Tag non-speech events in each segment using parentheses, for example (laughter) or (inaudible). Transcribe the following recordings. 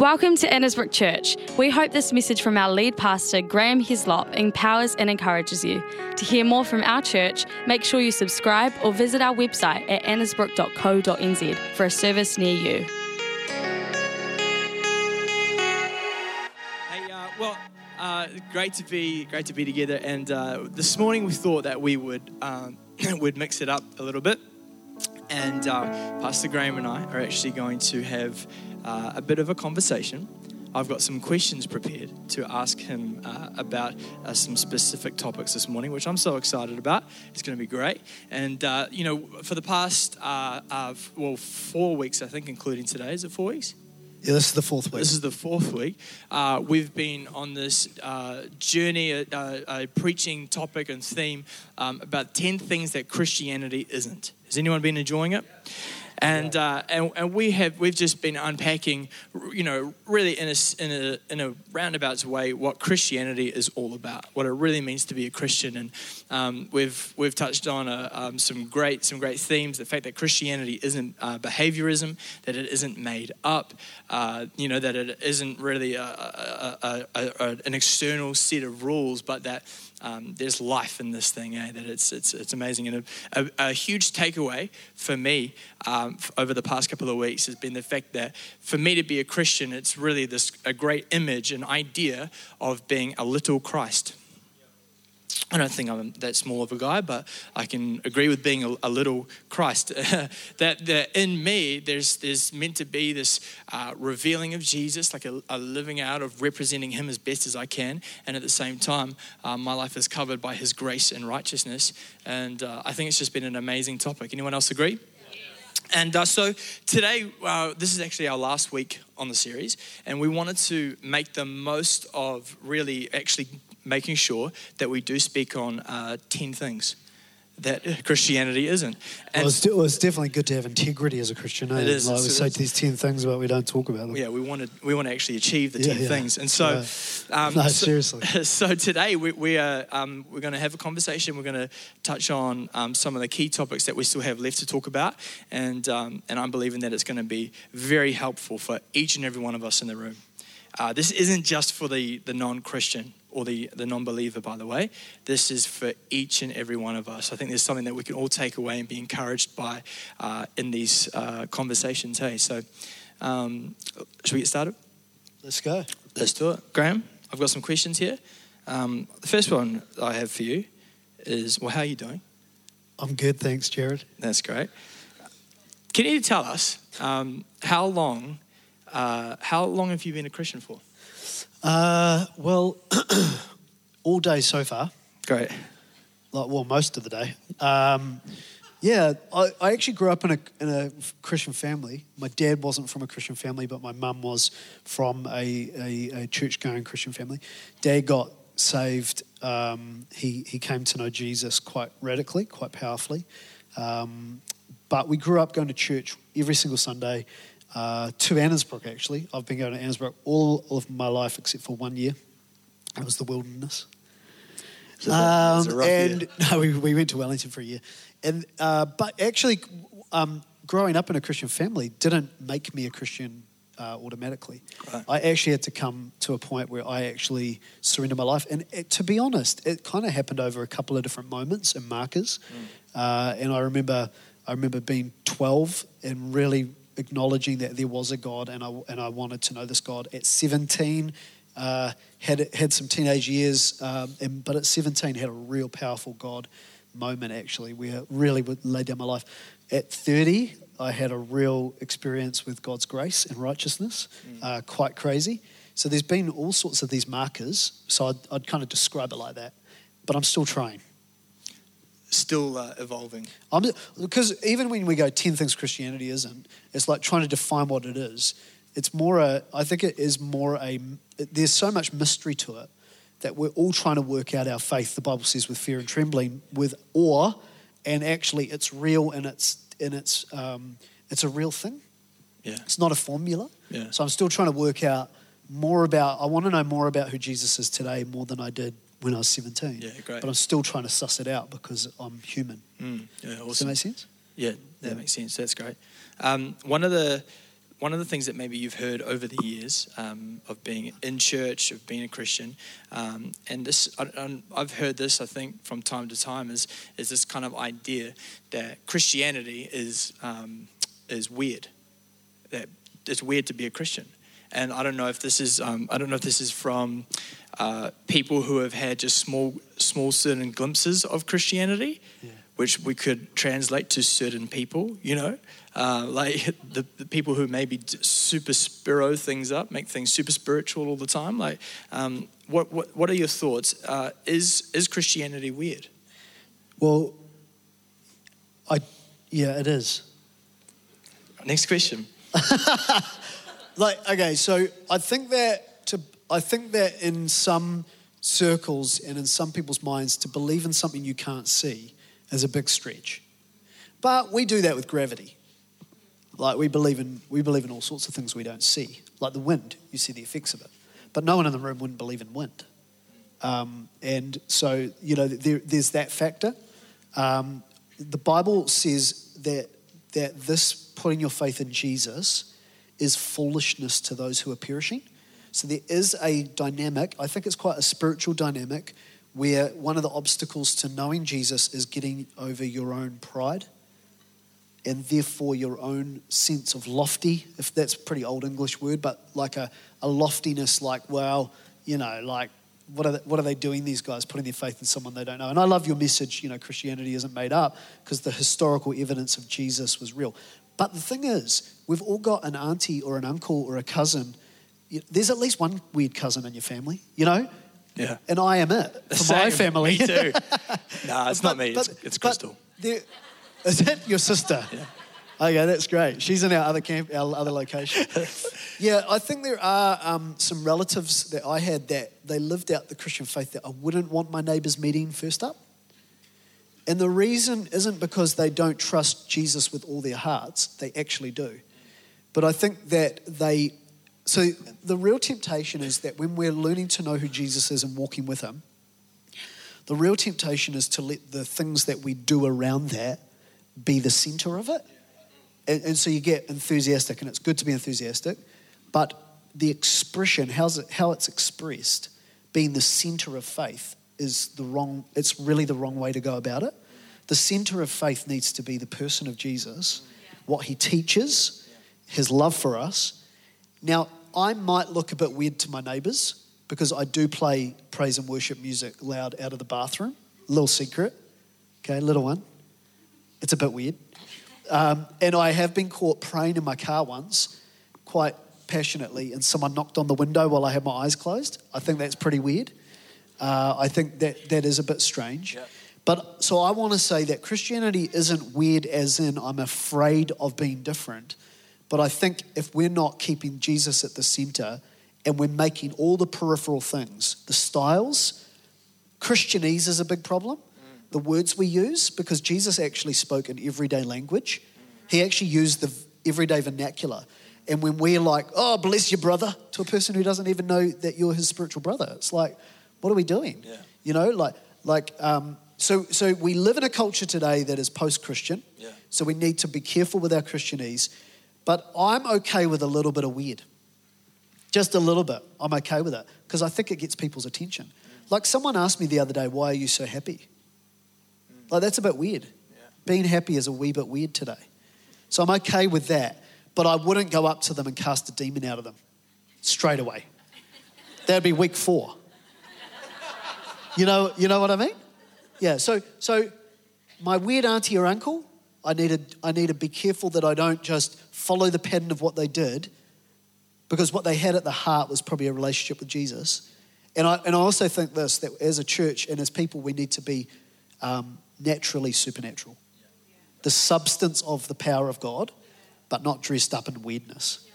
Welcome to Annesbrook Church. We hope this message from our lead pastor, Graham Hislop, empowers and encourages you. To hear more from our church, make sure you subscribe or visit our website at annesbrook.co.nz for a service near you. Hey, uh, well, uh, great to be great to be together. And uh, this morning we thought that we would um, (clears throat) would mix it up a little bit. And uh, Pastor Graham and I are actually going to have uh, a bit of a conversation. I've got some questions prepared to ask him uh, about uh, some specific topics this morning, which I'm so excited about. It's going to be great. And, uh, you know, for the past, uh, uh, well, four weeks, I think, including today, is it four weeks? Yeah, this is the fourth week. This is the fourth week. Uh, we've been on this uh, journey, a, a, a preaching topic and theme um, about 10 things that Christianity isn't. Has anyone been enjoying it? And, uh, and and we have we've just been unpacking, you know, really in a in a in a roundabout way what Christianity is all about, what it really means to be a Christian, and um, we've we've touched on uh, um, some great some great themes. The fact that Christianity isn't uh, behaviorism, that it isn't made up, uh, you know, that it isn't really a, a, a, a, an external set of rules, but that um, there's life in this thing, eh? That it's it's it's amazing, and a, a, a huge takeaway for me um, over the past couple of weeks has been the fact that for me to be a Christian, it's really this a great image, an idea of being a little Christ. I don't think I'm that small of a guy, but I can agree with being a, a little Christ. (laughs) that, that in me, there's, there's meant to be this uh, revealing of Jesus, like a, a, living out of representing Him as best as I can. And at the same time, uh, my life is covered by His grace and righteousness. And uh, I think it's just been an amazing topic. Anyone else agree? And uh, so today, uh, this is actually our last week on the series, and we wanted to make the most of really actually making sure that we do speak on uh, 10 things that Christianity isn't. And well, it's, well, it's definitely good to have integrity as a Christian. Eh? It is. Like we say these 10 things, but we don't talk about them. yeah, we want to we want to actually achieve the Yeah, 10 yeah. things. And so, um, No, so- seriously. (laughs) So today we, we are um, we're going to have a conversation. We're going to touch on um, some of the key topics that we still have left to talk about, and um, and I'm believing that it's going to be very helpful for each and every one of us in the room. Uh, this isn't just for the the non-Christian or the the non-believer, by the way. This is for each and every one of us. I think there's something that we can all take away and be encouraged by uh, in these uh, conversations. Hey, so um, should we get started? Let's go. Let's do it. Graham, I've got some questions here. Um, the first one I have for you is, well, how are you doing? I'm good, thanks, Jared. That's great. Can you tell us um, how long, uh, how long have you been a Christian for? Uh, well, (clears throat) all day so far, Great. like well, most of the day. Um, yeah, I, I actually grew up in a, in a Christian family. My dad wasn't from a Christian family, but my mum was from a, a, a church going Christian family. Dad got saved. Um, he, he came to know Jesus quite radically, quite powerfully. Um, but we grew up going to church every single Sunday uh, to Annesbrook, actually. I've been going to Annesbrook all of my life except for one year. It was the wilderness. Is it a- is Um, and year? (laughs) no, we, we went to Wellington for a year, and uh, but actually, um, growing up in a Christian family didn't make me a Christian uh, automatically. Right. I actually had to come to a point where I actually surrendered my life, and it, to be honest, it kind of happened over a couple of different moments and markers. Uh, and I remember, I remember being twelve and really acknowledging that there was a God, and I and I wanted to know this God. At seventeen. Uh, had had some teenage years, um, and, but at 17 had a real powerful God moment actually, where really would lay down my life. At 30, I had a real experience with God's grace and righteousness, uh, quite crazy. So there's been all sorts of these markers. So I'd, I'd kind of describe it like that, but I'm still trying. Still uh, evolving. I'm, because even when we go 10 things Christianity isn't, it's like trying to define what it is. It's more a, I think it is more a, there's so much mystery to it that we're all trying to work out our faith, the Bible says, with fear and trembling, with awe, and actually it's real and it's, and it's, um, it's a real thing. Yeah. It's not a formula. Yeah. So I'm still trying to work out more about, I want to know more about who Jesus is today more than I did when I was 17. Yeah, great. But I'm still trying to suss it out because I'm human. Mm, yeah, Does that make sense? Yeah, that Yeah. makes sense. That's great. Um, one of the one of the things that maybe you've heard over the years um, of being in church, of being a Christian, um, and this I, I've heard this I think from time to time is is this kind of idea that Christianity is um, is weird, that it's weird to be a Christian, and I don't know if this is um, I don't know if this is from uh, people who have had just small small certain glimpses of Christianity. Yeah. Which we could translate to certain people, you know, uh, like (laughs) the, the, people who maybe super spiro things up, make things super spiritual all the time. Like, um, what, what, what are your thoughts? Uh, is, is Christianity weird? Well, I, yeah, it is. Next question. (laughs) like, okay, so I think that to, I think that in some circles and in some people's minds, to believe in something you can't see is a big stretch. But we do that with gravity. Like we believe in we believe in all sorts of things we don't see, like the wind. You see the effects of it, but no one in the room wouldn't believe in wind. Um, and so you know there, there's that factor. Um, the Bible says that that this putting your faith in Jesus is foolishness to those who are perishing. So there is a dynamic. I think it's quite a spiritual dynamic where one of the obstacles to knowing Jesus is getting over your own pride and therefore your own sense of lofty, if that's a pretty old English word, but like a, a loftiness, like, well, you know, like, what are, they, what are they doing, these guys, putting their faith in someone they don't know? And I love your message, you know, Christianity isn't made up because the historical evidence of Jesus was real. But the thing is, we've all got an auntie or an uncle or a cousin. There's at least one weird cousin in your family, you know? Yeah. And I am it for Same. my family. Me too. (laughs) nah, it's But- not me. but- it's, it's Crystal. there- Is that your sister? Yeah. Okay, that's great. She's in our other camp, our other location. (laughs) yeah, I think there are um, some relatives that I had that they lived out the Christian faith that I wouldn't want my neighbours meeting first up. And the reason isn't because they don't trust Jesus with all their hearts, they actually do. But I think that they, so the real temptation is that when we're learning to know who Jesus is and walking with him, the real temptation is to let the things that we do around that be the center of it. And, and so you get enthusiastic, and it's good to be enthusiastic, but the expression, how's it, how it's expressed, being the center of faith, is the wrong, it's really the wrong way to go about it. The center of faith needs to be the person of Jesus, what he teaches, his love for us. Now, I might look a bit weird to my neighbors because I do play praise and worship music loud out of the bathroom. Little secret, okay, little one. It's a bit weird. Um, and I have been caught praying in my car once, quite passionately, and someone knocked on the window while I had my eyes closed. I think that's pretty weird. Uh, I think that that is a bit strange. Yep. But so I want to say that Christianity isn't weird as in I'm afraid of being different. But I think if we're not keeping Jesus at the center and we're making all the peripheral things, the styles, Christianese is a big problem. The words we use, because Jesus actually spoke in everyday language. He actually used the everyday vernacular. And when we're like, oh, bless your brother, to a person who doesn't even know that you're his spiritual brother, it's like, what are we doing? Yeah. You know, like, like, um, so, so we live in a culture today that is post-Christian. Yeah. So we need to be careful with our Christianese. But I'm okay with a little bit of weird. Just a little bit. I'm okay with it because I think it gets people's attention. Like someone asked me the other day, why are you so happy? Like that's a bit weird. Being happy is a wee bit weird today. So I'm okay with that. But I wouldn't go up to them and cast a demon out of them straight away. That'd be week four. You know, you know what I mean? Yeah, so so my weird auntie or uncle, I need to I need to be careful that I don't just follow the pattern of what they did, because what they had at the heart was probably a relationship with Jesus. And I and I also think this that as a church and as people we need to be um, naturally supernatural, the substance of the power of God, but not dressed up in weirdness.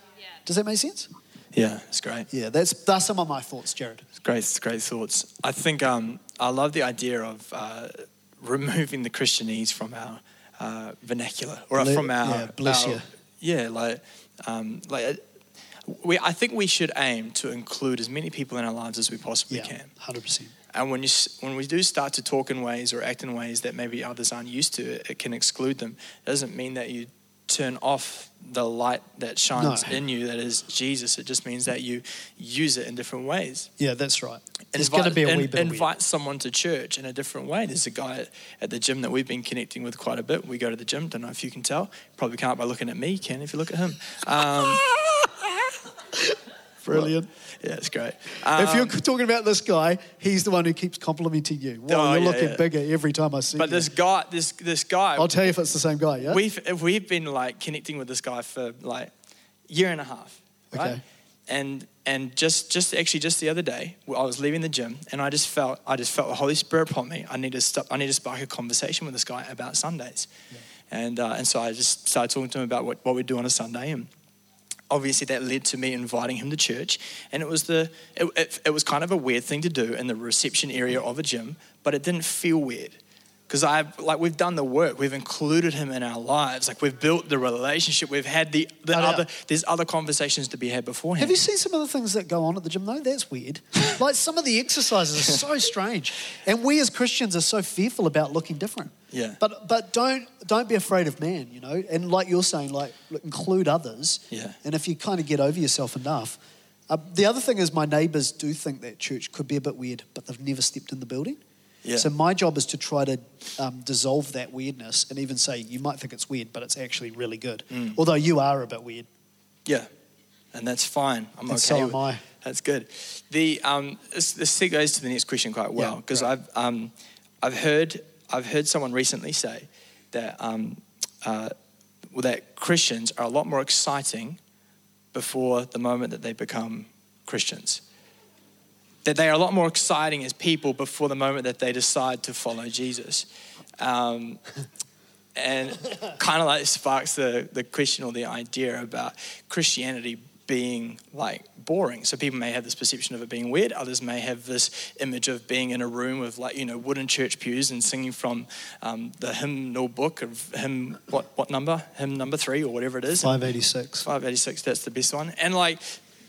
Does that make sense? Yeah, it's great. Yeah, that's that's some of my thoughts, Jared. It's great, it's great thoughts. I think um, I love the idea of uh, removing the Christianese from our uh, vernacular or Ble- from our. yeah, bless our- you. Yeah, like, um, like uh, we, I think we should aim to include as many people in our lives as we possibly Yeah, can. hundred percent. And when you when we do start to talk in ways or act in ways that maybe others aren't used to, it, it can exclude them. It doesn't mean that you turn off the light that shines No. in you, that is Jesus. It just means that you use it in different ways. Yeah, that's right. There's going to be a wee in- bit of weird. invite someone to church in a different way. There's a guy at, at the gym that we've been connecting with quite a bit. We go to the gym. Don't know if you can tell. Probably can't by looking at me. Can if you look at him. Um, (laughs) Brilliant. yeah, it's great. if Um, you're talking about this guy, he's the one who keeps complimenting you. Wow, Oh, you're yeah, looking yeah. bigger every time I see but you. this guy, this this guy, I'll tell you if it's the same guy, yeah? we've we've been like connecting with this guy for like year and a half, right? Okay. And and just just actually just the other day, I was leaving the gym and I just felt I just felt the Holy Spirit upon me. I need to stop. I need to spark a conversation with this guy about Sundays, and uh, and so I just started talking to him about what, what we do on a Sunday and. Obviously, that led to me inviting him to church, and it was the it, it, it was kind of a weird thing to do in the reception area of a gym, but it didn't feel weird because I've like we've done the work, we've included him in our lives, like we've built the relationship, we've had the, the Oh, other there's other conversations to be had beforehand. Have you seen some of the things that go on at the gym though? That's weird. (laughs) like some of the exercises are so strange. And we as Christians are so fearful about looking different. Yeah. But but don't don't be afraid of man, you know. And like you're saying, like include others. Yeah. And if you kind of get over yourself enough. Uh, the other thing is my neighbours do think that church could be a bit weird, but they've never stepped in the building. Yeah. So my job is to try to um, dissolve that weirdness and even say you might think it's weird, but it's actually really good. Mm. Although you are a bit weird. Yeah, and that's fine. I'm And okay. so am with- I. That's good. The um, this, this segues to the next question quite well Yeah, because. I've um, I've heard I've heard someone recently say that um, uh, well, that Christians are a lot more exciting before the moment that they become Christians. That they are a lot more exciting as people before the moment that they decide to follow Jesus. Um, and kind of like sparks the, the question or the idea about Christianity being like boring. So people may have this perception of it being weird. Others may have this image of being in a room with like you know wooden church pews and singing from um, the hymnal book of hymn what what number hymn number three or whatever it is. 586. 586. That's the best one. And like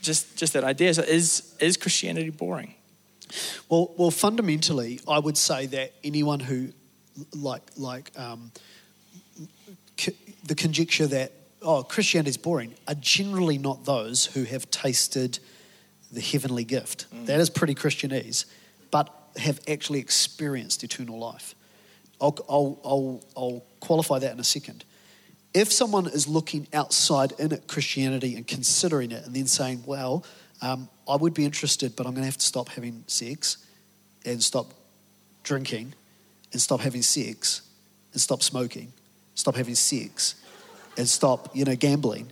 just just that idea. So is is Christianity boring? Well, well, fundamentally, I would say that anyone who, like, like um, c- the conjecture that oh Christianity is boring are generally not those who have tasted the heavenly gift. That is pretty Christianese, but have actually experienced eternal life. I'll, I'll, I'll, I'll qualify that in a second. If someone is looking outside in at Christianity and considering it and then saying, well, um, I would be interested, but I'm going to have to stop having sex and stop drinking and stop having sex and stop smoking, stop having sex and stop, you know, gambling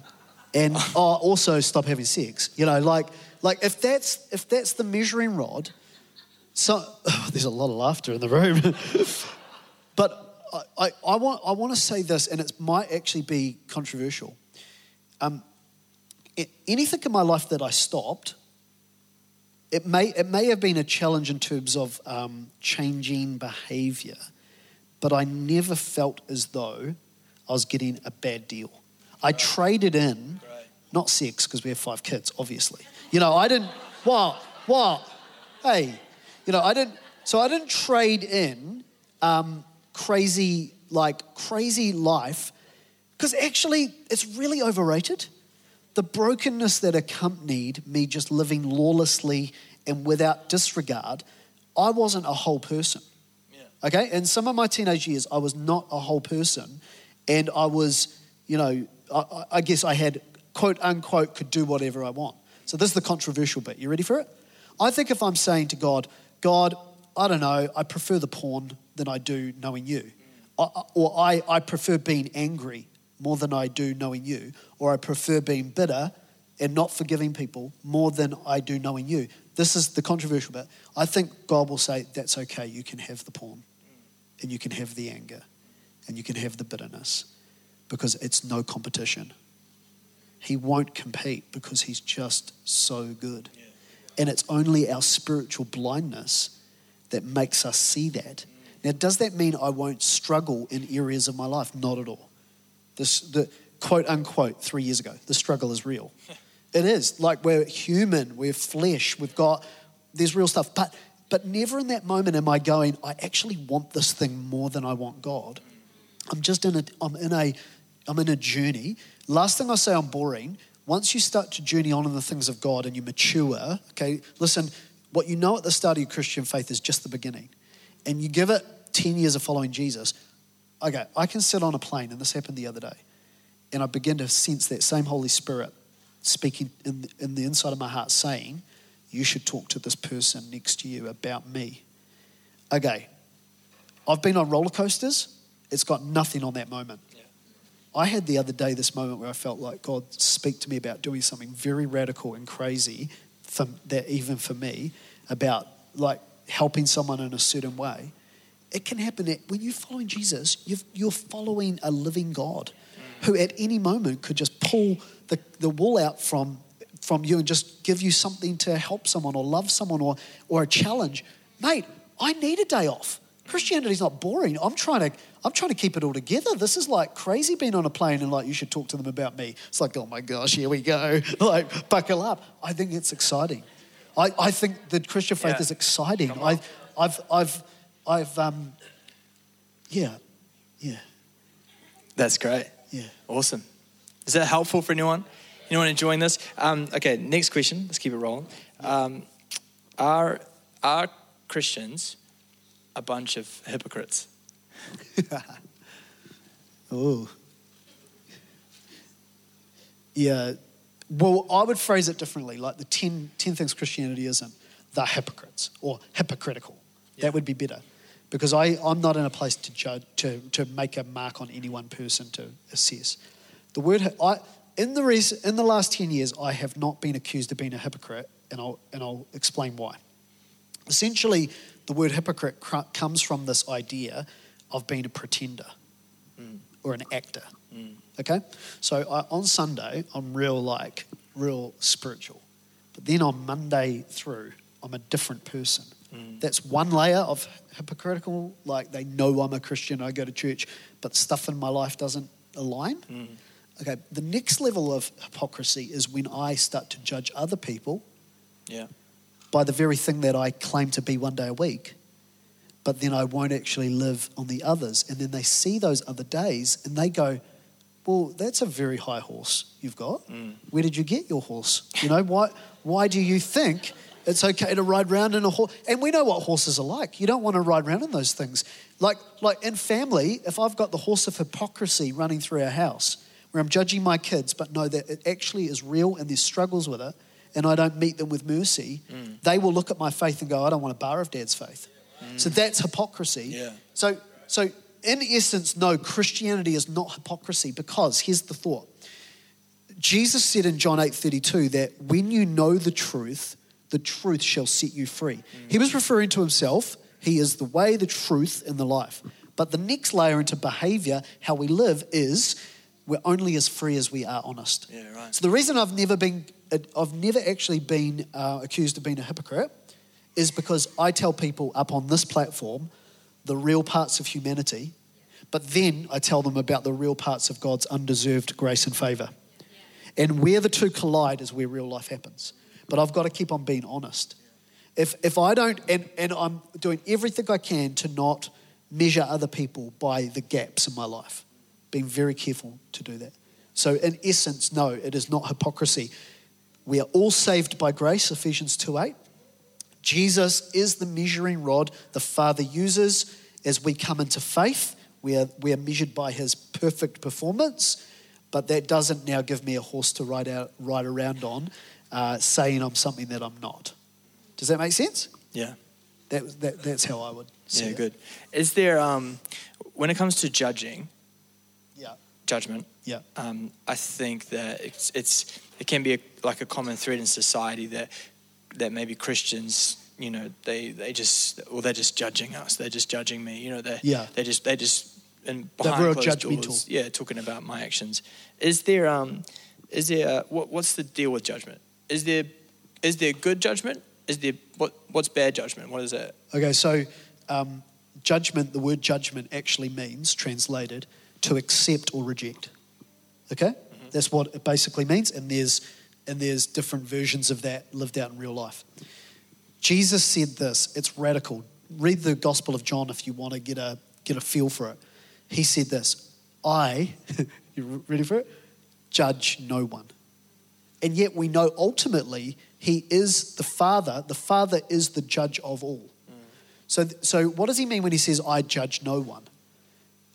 and (laughs) oh, also stop having sex. You know, like, like if that's if that's the measuring rod, so (sighs) there's a lot of laughter in the room. (laughs) but I, I, I want I want to say this, and it might actually be controversial. Um, anything in my life that I stopped, it may it may have been a challenge in terms of um, changing behaviour, but I never felt as though I was getting a bad deal. I traded in, not sex because we have five kids, obviously. You know, I didn't. What? What? Hey, you know, I didn't. So I didn't trade in um, crazy like crazy life because actually it's really overrated. The brokenness that accompanied me just living lawlessly and without disregard, I wasn't a whole person. Okay, in some of my teenage years, I was not a whole person, and I was, you know, I- I, I guess I had quote unquote could do whatever I want. So this is the controversial bit. You ready for it? I think if I'm saying to God, God, I don't know, I prefer the porn than I do knowing you, I, or I, I prefer being angry more than I do knowing you, or I prefer being bitter and not forgiving people more than I do knowing you. This is the controversial bit. I think God will say, That's okay, you can have the porn, and you can have the anger, and you can have the bitterness, because it's no competition. He won't compete because he's just so good. And it's only our spiritual blindness that makes us see that. Now, does that mean I won't struggle in areas of my life? Not at all. This, the quote unquote three years ago, the struggle is real. (laughs) It is. Like we're human, we're flesh, we've got, there's real stuff. But, but never in that moment am I going, I actually want this thing more than I want God. I'm just in a, I'm in a I'm in a journey. Last thing I say, I'm boring. Once you start to journey on in the things of God and you mature, okay, listen, what you know at the start of your Christian faith is just the beginning. And you give it 10 years of following Jesus. Okay, I can sit on a plane, and this happened the other day, and I begin to sense that same Holy Spirit speaking in, in the inside of my heart saying, You should talk to this person next to you about me. Okay, I've been on roller coasters, it's got nothing on that moment. I had the other day this moment where I felt like God speak to me about doing something very radical and crazy for that even for me about like helping someone in a certain way. It can happen that when you're following Jesus, you are following a living God who at any moment could just pull the, the wool out from, from you and just give you something to help someone or love someone or, or a challenge. Mate, I need a day off. Christianity's not boring. I'm trying to I'm trying to keep it all together. This is like crazy being on a plane and like you should talk to them about me. It's like, oh my gosh, here we go. (laughs) like, buckle up. I think it's exciting. I, I think the Christian faith yeah. is exciting. I, I've, I've, I've, um, yeah, yeah. That's great. Yeah. Awesome. Is that helpful for anyone? Anyone enjoying this? Um, okay, next question. Let's keep it rolling. Um, are, are Christians a bunch of hypocrites? (laughs) oh. Yeah. Well, I would phrase it differently like the 10, 10 things Christianity isn't. They're hypocrites or hypocritical. Yeah. That would be better. Because I, I'm not in a place to judge, to, to make a mark on any one person to assess. The word, I, in, the res, in the last 10 years, I have not been accused of being a hypocrite, and I'll, and I'll explain why. Essentially, the word hypocrite comes from this idea of being a pretender mm. or an actor. Mm. Okay? So I, on Sunday, I'm real, like, real spiritual. But then on Monday through, I'm a different person. Mm. That's one layer of hypocritical, like they know I'm a Christian, I go to church, but stuff in my life doesn't align. Mm. Okay, the next level of hypocrisy is when I start to judge other people yeah. by the very thing that I claim to be one day a week but then I won't actually live on the others. And then they see those other days and they go, well, that's a very high horse you've got. Mm. Where did you get your horse? You know, why, why do you think it's okay to ride around in a horse? And we know what horses are like. You don't want to ride around in those things. Like, like in family, if I've got the horse of hypocrisy running through our house, where I'm judging my kids, but know that it actually is real and there's struggles with it, and I don't meet them with mercy, mm. they will look at my faith and go, I don't want a bar of dad's faith. So that's hypocrisy. Yeah. So, so in essence, no, Christianity is not hypocrisy because here's the thought. Jesus said in John 8:32 that when you know the truth, the truth shall set you free. Mm. He was referring to himself. He is the way, the truth, and the life. But the next layer into behavior, how we live, is we're only as free as we are honest. Yeah, right. So the reason I've never been, I've never actually been uh, accused of being a hypocrite is because I tell people up on this platform the real parts of humanity, but then I tell them about the real parts of God's undeserved grace and favor. And where the two collide is where real life happens. But I've got to keep on being honest. If, if I don't, and, and I'm doing everything I can to not measure other people by the gaps in my life, being very careful to do that. So, in essence, no, it is not hypocrisy. We are all saved by grace, Ephesians 2 8. Jesus is the measuring rod the Father uses as we come into faith. We are, we are measured by his perfect performance, but that doesn't now give me a horse to ride, out, ride around on uh, saying I'm something that I'm not. Does that make sense? Yeah. That, that, that's how I would see Yeah, good. Is there, um, when it comes to judging, yeah. judgment, yeah. Um, I think that it's, it's it can be a, like a common thread in society that that maybe Christians, you know, they they just or they're just judging us. They're just judging me. You know, they yeah. they just they just and behind real closed doors, yeah, talking about my actions. Is there um is there what, what's the deal with judgment? Is there is there good judgment? Is there what what's bad judgment? What is that? Okay, so um, judgment. The word judgment actually means translated to accept or reject. Okay, mm-hmm. that's what it basically means, and there's and there's different versions of that lived out in real life. Jesus said this, it's radical. Read the Gospel of John if you want to get a, get a feel for it. He said this I, (laughs) You ready for it? Judge no one. And yet we know ultimately he is the Father. The Father is the judge of all. So, so what does he mean when he says, I judge no one?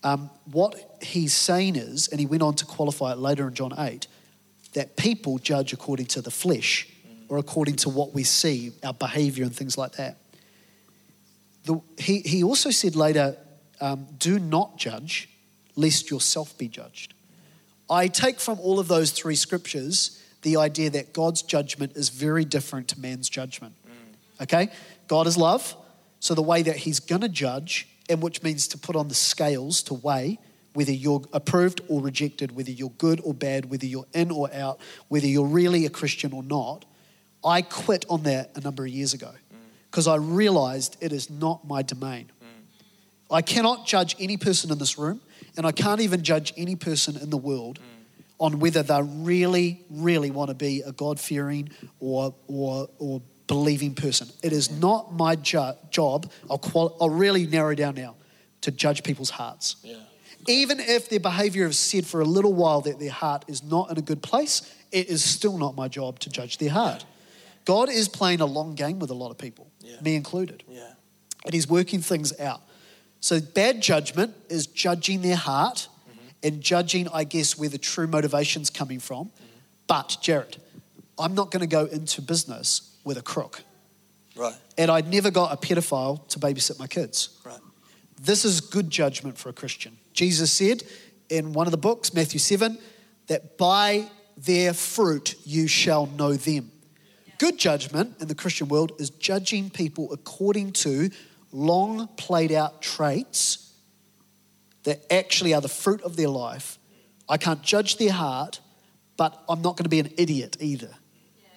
Um, what he's saying is, and he went on to qualify it later in John 8, that people judge according to the flesh or according to what we see, our behavior and things like that. The, he, he also said later, um, do not judge, lest yourself be judged. I take from all of those three scriptures the idea that God's judgment is very different to man's judgment. Okay? God is love, so the way that He's going to judge, and which means to put on the scales to weigh whether you're approved or rejected, whether you're good or bad, whether you're in or out, whether you're really a Christian or not. I quit on that a number of years ago mm. because I realized it is not my domain. Mm. I cannot judge any person in this room, and I can't even judge any person in the world mm. on whether they really, really want to be a God fearing or, or, or believing person. It is not my ju- job, I'll, qual- I'll really narrow down now, to judge people's hearts. Yeah. Even if their behavior has said for a little while that their heart is not in a good place, it is still not my job to judge their heart. God is playing a long game with a lot of people, Yeah. me included, Yeah. and He's working things out. So, bad judgment is judging their heart mm-hmm. and judging, I guess, where the true motivation's coming from. Mm-hmm. But, Jared, I'm not going to go into business with a crook. Right. And I'd never got a pedophile to babysit my kids. Right. This is good judgment for a Christian. Jesus said in one of the books, Matthew 7, that by their fruit you shall know them. Good judgment in the Christian world is judging people according to long played out traits that actually are the fruit of their life. I can't judge their heart, but I'm not going to be an idiot either.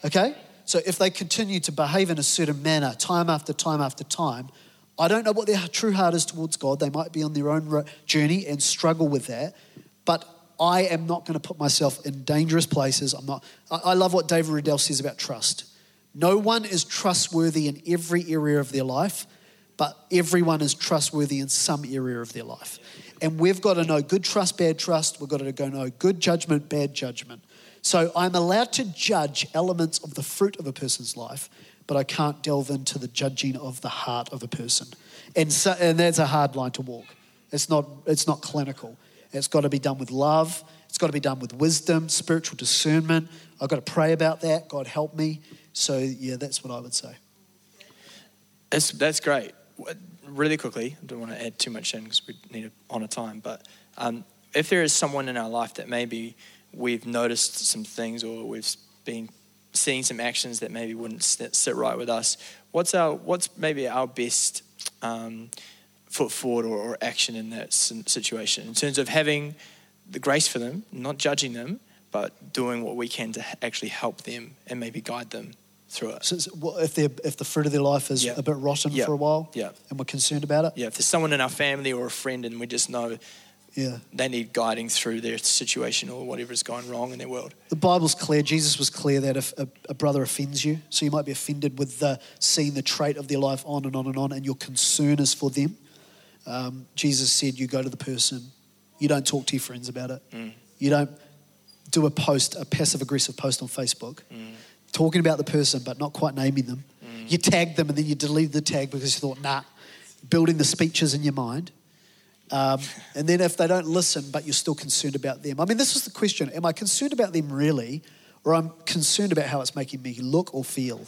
Okay? So if they continue to behave in a certain manner time after time after time, I don't know what their true heart is towards God. They might be on their own journey and struggle with that. But I am not going to put myself in dangerous places. I'm not. I, love what David Riddell says about trust. No one is trustworthy in every area of their life, but everyone is trustworthy in some area of their life. And we've got to know good trust, bad trust. We've got to go know good judgment, bad judgment. So I'm allowed to judge elements of the fruit of a person's life, but I can't delve into the judging of the heart of a person. And, so, and that's a hard line to walk. It's not, it's not clinical. It's got to be done with love. It's got to be done with wisdom, spiritual discernment. I've got to pray about that. God help me. So, yeah, that's what I would say. That's, that's great. Really quickly, I don't want to add too much in because we need to honour time. But um, if there is someone in our life that maybe we've noticed some things or we've been seeing some actions that maybe wouldn't sit, right with us, what's our what's maybe our best um, foot forward or, or action in that situation in terms of having the grace for them, not judging them, but doing what we can to actually help them and maybe guide them through it. So, what- if, they're, if the fruit of their life is Yeah. a bit rotten Yeah. for a while Yeah. and we're concerned about it, Yeah, if there's someone in our family or a friend and we just know yeah. they need guiding through their situation or whatever whatever's going wrong in their world. The Bible's clear. Jesus was clear that if a, a brother offends you, so you might be offended with the seeing the trait of their life on and on and on, and your concern is for them. Um, Jesus said, "You go to the person. You don't talk to your friends about it. Mm. You don't do a post, a passive aggressive post on Facebook, mm. talking about the person but not quite naming them. Mm. You tag them and then you delete the tag because you thought, nah, building the speeches in your mind." Um, and then if they don't listen, but you're still concerned about them. I mean, this is the question Am I concerned about them really, or I'm concerned about how it's making me look or feel?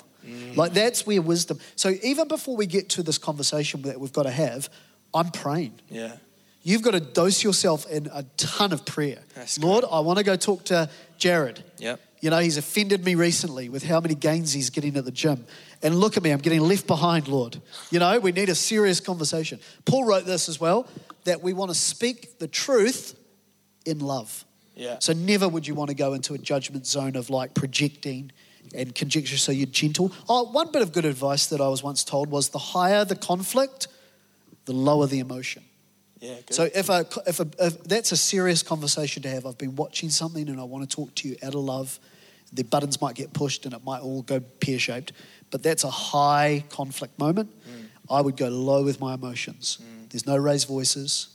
Like, that's where wisdom. So, even before we get to this conversation that we've got to have, I'm praying. Yeah. You've got to dose yourself in a ton of prayer. That's Lord, I want to go talk to Jared. Yep. You know, he's offended me recently with how many gains he's getting at the gym. And look at me, I'm getting left behind, Lord. You know, we need a serious conversation. Paul wrote this as well that we want to speak the truth in love. Yeah. So never would you want to go into a judgment zone of like projecting and conjecture, so you're gentle. Oh, one bit of good advice that I was once told was the higher the conflict, the lower the emotion. Yeah. Good. So if, a, if, a, if that's a serious conversation to have, I've been watching something and I want to talk to you out of love. The buttons might get pushed and it might all go pear shaped, but that's a high conflict moment. I would go low with my emotions. There's no raised voices,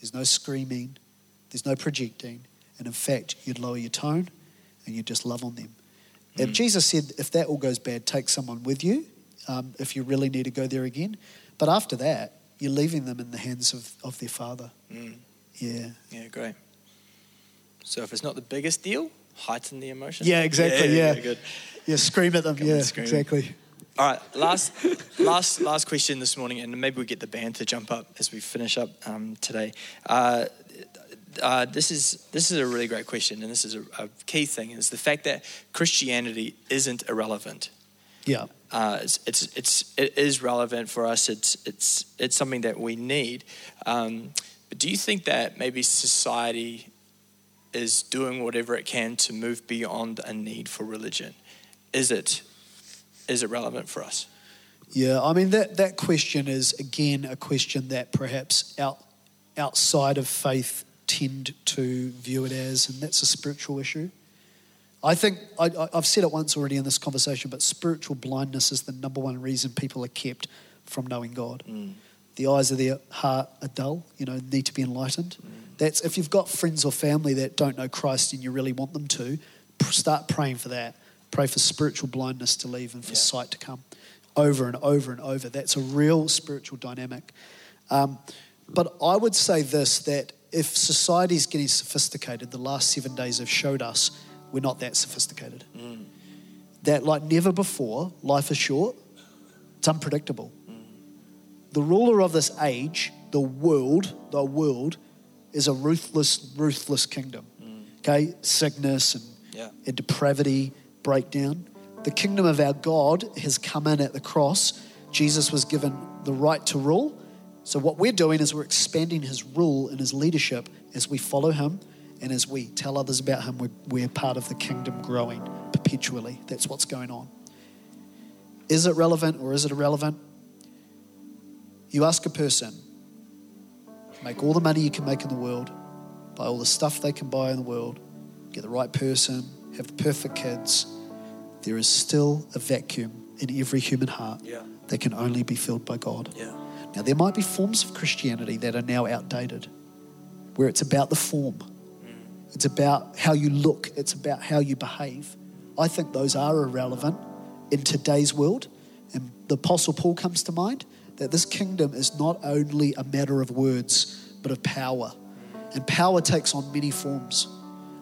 there's no screaming, there's no projecting. And in fact, you'd lower your tone and you'd just love on them. If Jesus said, if that all goes bad, take someone with you um, if you really need to go there again. But after that, you're leaving them in the hands of, of their father. Mm. Yeah. Yeah, great. So if it's not the biggest deal, heighten the emotion. Yeah, exactly. Yeah. good. Yeah, scream at them. Come yeah, exactly. All right, last, (laughs) last, last question this morning, and maybe we get the band to jump up as we finish up um, today. Uh, uh, this is this is a really great question, and this is a, a key thing: is the fact that Christianity isn't irrelevant. Yeah. Uh, it's, it's it's it is relevant for us. It's it's it's something that we need. Um, but do you think that maybe society is doing whatever it can to move beyond a need for religion? Is it is it relevant for us? Yeah, I mean that that question is again a question that perhaps out outside of faith tend to view it as, and that's a spiritual issue. I think I, I've said it once already in this conversation, but spiritual blindness is the number one reason people are kept from knowing God. Mm. The eyes of their heart are dull, you know, need to be enlightened. Mm. That's if you've got friends or family that don't know Christ and you really want them to, start praying for that. Pray for spiritual blindness to leave and for Yeah. sight to come over and over and over. That's a real spiritual dynamic. Um, but I would say this that if society is getting sophisticated, the last seven days have showed us we're not that sophisticated. That, like never before, life is short, it's unpredictable. The ruler of this age, the world, the world, is a ruthless, ruthless kingdom. Mm. Okay? Sickness and, Yeah. and depravity, breakdown. The kingdom of our God has come in at the cross. Jesus was given the right to rule. So, what we're doing is we're expanding his rule and his leadership as we follow him and as we tell others about him. We're, we're part of the kingdom growing perpetually. That's what's going on. Is it relevant or is it irrelevant? You ask a person, make all the money you can make in the world, buy all the stuff they can buy in the world, get the right person, have the perfect kids. There is still a vacuum in every human heart Yeah. that can only be filled by God. Yeah. Now, there might be forms of Christianity that are now outdated, where it's about the form, mm. it's about how you look, it's about how you behave. I think those are irrelevant in today's world. And the Apostle Paul comes to mind that this kingdom is not only a matter of words, but of power. And power takes on many forms.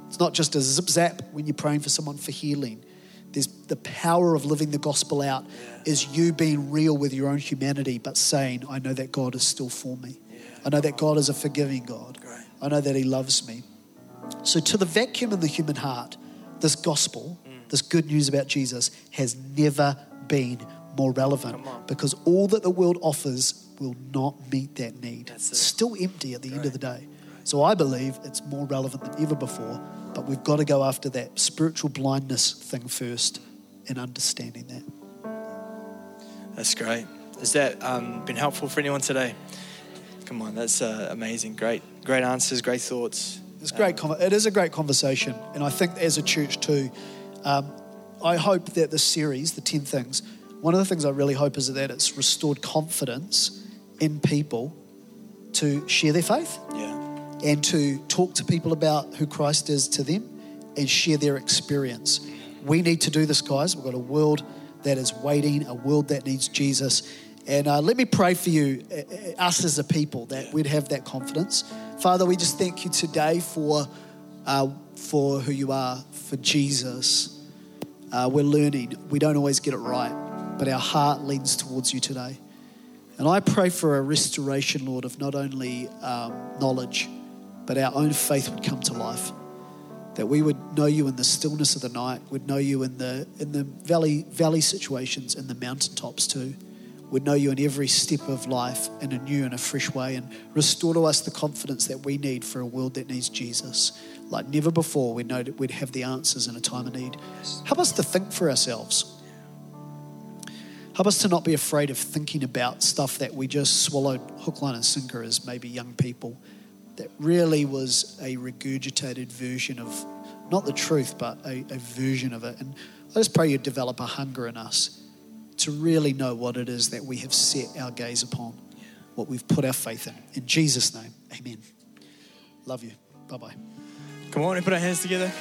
It's not just a zip zap when you're praying for someone for healing. There's the power of living the gospel out is you being real with your own humanity, but saying, I know that God is still for me. I know that God is a forgiving God. Great. I know that He loves me. So, to the vacuum in the human heart, this gospel, this good news about Jesus, has never been more relevant because all that the world offers will not meet that need. It. It's still empty at the end of the day. So, I believe it's more relevant than ever before, but we've got to go after that spiritual blindness thing first and understanding that. That's great. Has that um, been helpful for anyone today? Come on, that's uh, amazing. Great, great answers, great thoughts. It's great. Con- it is a great conversation, and I think as a church too, um, I hope that this series, the ten things, one of the things I really hope is that it's restored confidence in people to share their faith Yeah. and to talk to people about who Christ is to them and share their experience. We need to do this, guys. We've got a world that is waiting, a world that needs Jesus. And uh, let me pray for you, uh, uh, us as a people, that we'd have that confidence. Father, we just thank you today for, uh, for who you are, for Jesus. Uh, we're learning. We don't always get it right, but our heart leans towards you today. And I pray for a restoration, Lord, of not only um, knowledge, but our own faith would come to life. That we would know you in the stillness of the night, would know you in the in the valley valley situations, in the mountaintops too. Would know you in every step of life in a new and a fresh way, and restore to us the confidence that we need for a world that needs Jesus. Like never before, we know that we'd have the answers in a time of need. Help us to think for ourselves. Help us to not be afraid of thinking about stuff that we just swallowed hook, line, and sinker as maybe young people. That really was a regurgitated version of not the truth, but a, a version of it. And I just pray you develop a hunger in us to really know what it is that we have set our gaze upon, what we've put our faith in. In Jesus' name, amen. Love you. Bye bye. Come on, and put our hands together.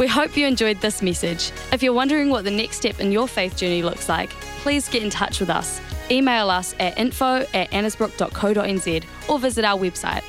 We hope you enjoyed this message. If you're wondering what the next step in your faith journey looks like, please get in touch with us. Email us at info at annesbrook.co.nz or visit our website